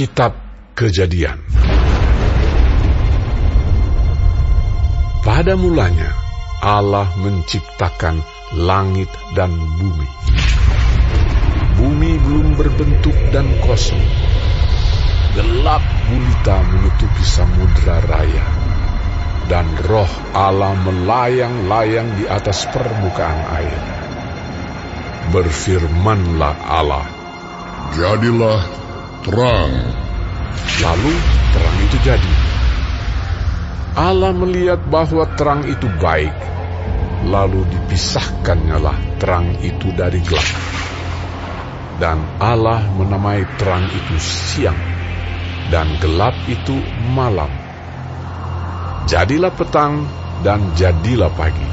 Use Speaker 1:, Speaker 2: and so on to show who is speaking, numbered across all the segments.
Speaker 1: Kitab Kejadian Pada mulanya Allah menciptakan langit dan bumi. Bumi belum berbentuk dan kosong. Gelap gulita menutupi samudra raya. Dan roh Allah melayang-layang di atas permukaan air. Berfirmanlah Allah,
Speaker 2: Jadilah terang.
Speaker 1: Lalu terang itu jadi. Allah melihat bahwa terang itu baik, lalu dipisahkannyalah terang itu dari gelap. Dan Allah menamai terang itu siang, dan gelap itu malam. Jadilah petang dan jadilah pagi.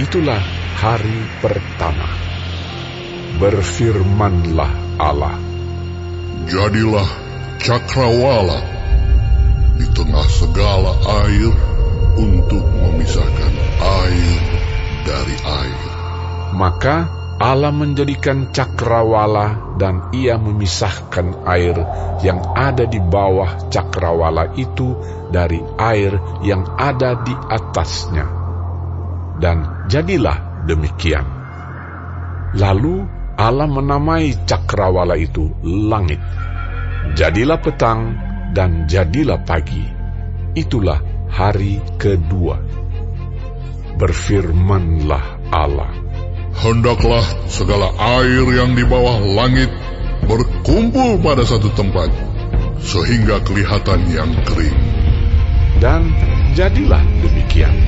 Speaker 1: Itulah hari pertama. Berfirmanlah Allah.
Speaker 2: Jadilah cakrawala di tengah segala air untuk memisahkan air dari air.
Speaker 1: Maka Allah menjadikan cakrawala dan ia memisahkan air yang ada di bawah cakrawala itu dari air yang ada di atasnya. Dan jadilah demikian. Lalu Allah menamai cakrawala itu langit. Jadilah petang dan jadilah pagi. Itulah hari kedua. Berfirmanlah Allah.
Speaker 2: Hendaklah segala air yang di bawah langit berkumpul pada satu tempat, sehingga kelihatan yang kering.
Speaker 1: Dan jadilah demikian.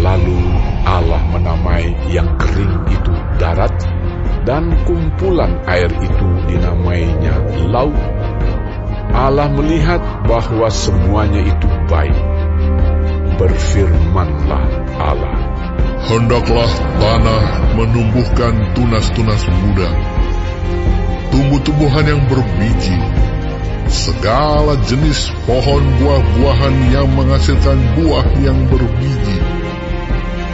Speaker 1: Lalu Allah menamai yang kering itu darat, dan kumpulan air itu dinamainya laut. Allah melihat bahwa semuanya itu baik. Berfirmanlah Allah.
Speaker 2: Hendaklah tanah menumbuhkan tunas-tunas muda, tumbuh-tumbuhan yang berbiji, segala jenis pohon buah-buahan yang menghasilkan buah yang berbiji,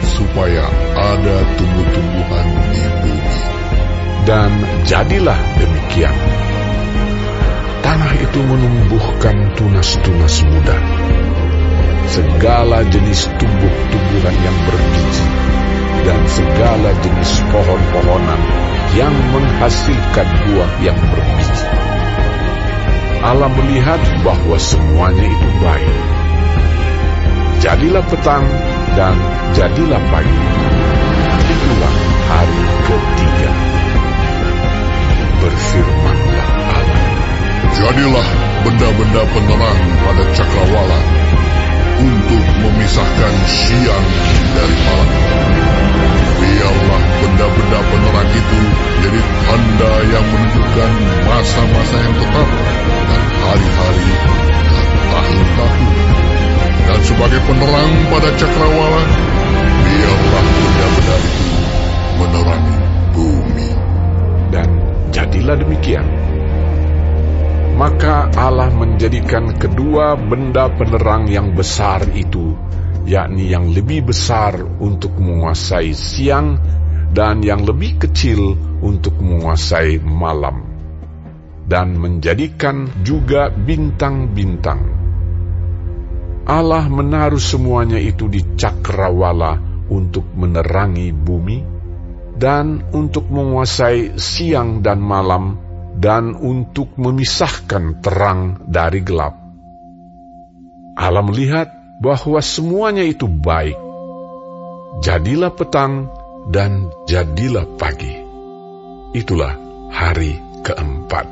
Speaker 2: supaya ada tumbuh-tumbuhan di bumi.
Speaker 1: Dan jadilah demikian. Tanah itu menumbuhkan tunas-tunas muda, segala jenis tumbuh-tumbuhan yang berbiji, dan segala jenis pohon-pohonan yang menghasilkan buah yang berbiji. Allah melihat bahwa semuanya itu baik. Jadilah petang dan jadilah pagi. Itulah hari ketiga. Berfirmanlah Allah.
Speaker 2: Jadilah benda-benda penerang pada cakrawala untuk memisahkan siang dari malam. Biarlah benda-benda penerang itu jadi tanda yang menunjukkan masa-masa yang tetap dan hari-hari dan tahun-tahun. Dan sebagai penerang pada cakrawala,
Speaker 1: demikian. Maka Allah menjadikan kedua benda penerang yang besar itu, yakni yang lebih besar untuk menguasai siang dan yang lebih kecil untuk menguasai malam, dan menjadikan juga bintang-bintang. Allah menaruh semuanya itu di cakrawala untuk menerangi bumi dan untuk menguasai siang dan malam dan untuk memisahkan terang dari gelap. Allah melihat bahwa semuanya itu baik. Jadilah petang dan jadilah pagi. Itulah hari keempat.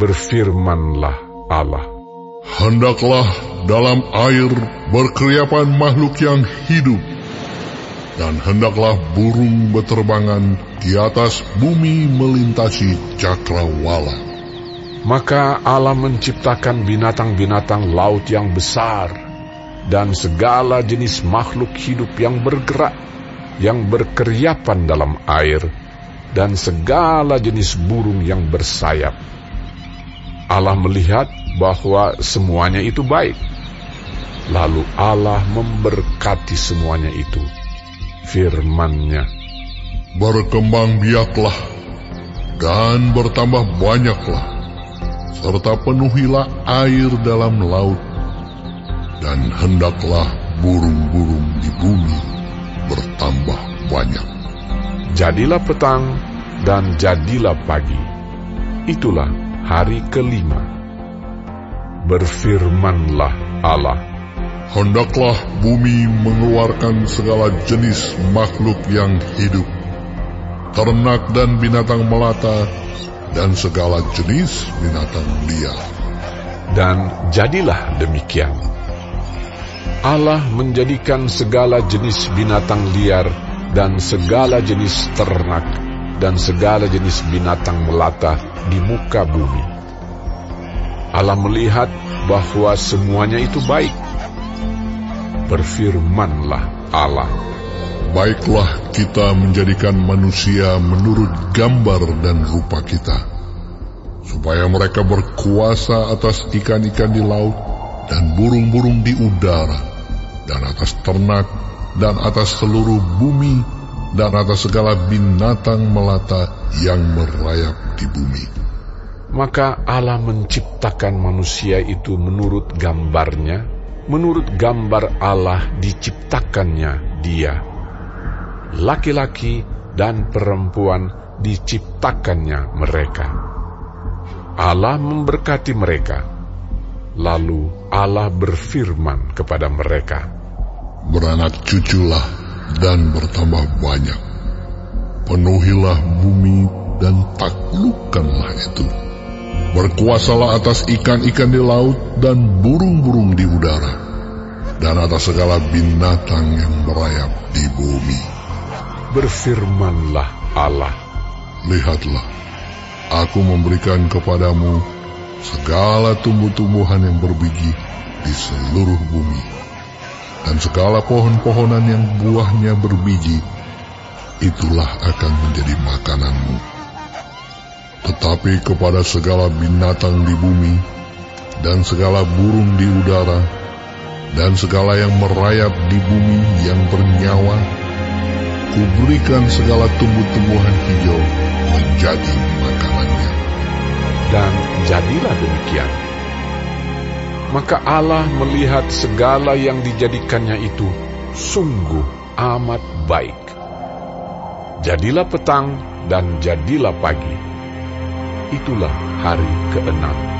Speaker 1: Berfirmanlah Allah.
Speaker 2: Hendaklah dalam air berkeriapan makhluk yang hidup, dan hendaklah burung beterbangan di atas bumi melintasi cakrawala.
Speaker 1: Maka Allah menciptakan binatang-binatang laut yang besar dan segala jenis makhluk hidup yang bergerak, yang berkeriapan dalam air, dan segala jenis burung yang bersayap. Allah melihat bahwa semuanya itu baik. Lalu Allah memberkati semuanya itu. Firman-Nya,
Speaker 2: Berkembang biaklah dan bertambah banyaklah. serta penuhilah air dalam laut, dan hendaklah burung-burung di bumi bertambah banyak.
Speaker 1: Jadilah petang dan jadilah pagi. Itulah hari kelima. Berfirmanlah Allah.
Speaker 2: Hendaklah bumi mengeluarkan segala jenis makhluk yang hidup, ternak dan binatang melata, dan segala jenis binatang liar.
Speaker 1: Dan jadilah demikian. Allah menjadikan segala jenis binatang liar dan segala jenis ternak dan segala jenis binatang melata di muka bumi. Allah melihat bahwa semuanya itu baik. Berfirmanlah Allah.
Speaker 2: Baiklah kita menjadikan manusia menurut gambar dan rupa kita, supaya mereka berkuasa atas ikan-ikan di laut dan burung-burung di udara, dan atas ternak, dan atas seluruh bumi, dan atas segala binatang melata yang merayap di bumi.
Speaker 1: Maka Allah menciptakan manusia itu menurut gambarnya, menurut gambar Allah diciptakannya dia. Laki-laki dan perempuan diciptakannya mereka. Allah memberkati mereka. Lalu Allah berfirman kepada mereka,
Speaker 2: Beranak cuculah dan bertambah banyak. Penuhilah bumi dan taklukkanlah itu. Berkuasalah atas ikan-ikan di laut dan burung-burung di dan atas segala binatang yang merayap di bumi.
Speaker 1: Berfirmanlah Allah,
Speaker 2: Lihatlah, aku memberikan kepadamu segala tumbuh-tumbuhan yang berbiji di seluruh bumi, dan segala pohon-pohonan yang buahnya berbiji, itulah akan menjadi makananmu. Tetapi kepada segala binatang di bumi, dan segala burung di udara, dan segala yang merayap di bumi yang bernyawa, kuberikan segala tumbuh-tumbuhan hijau menjadi makanannya.
Speaker 1: dan jadilah demikian. Maka Allah melihat segala yang dijadikannya itu sungguh amat baik. Jadilah petang dan jadilah pagi. Itulah hari keenam.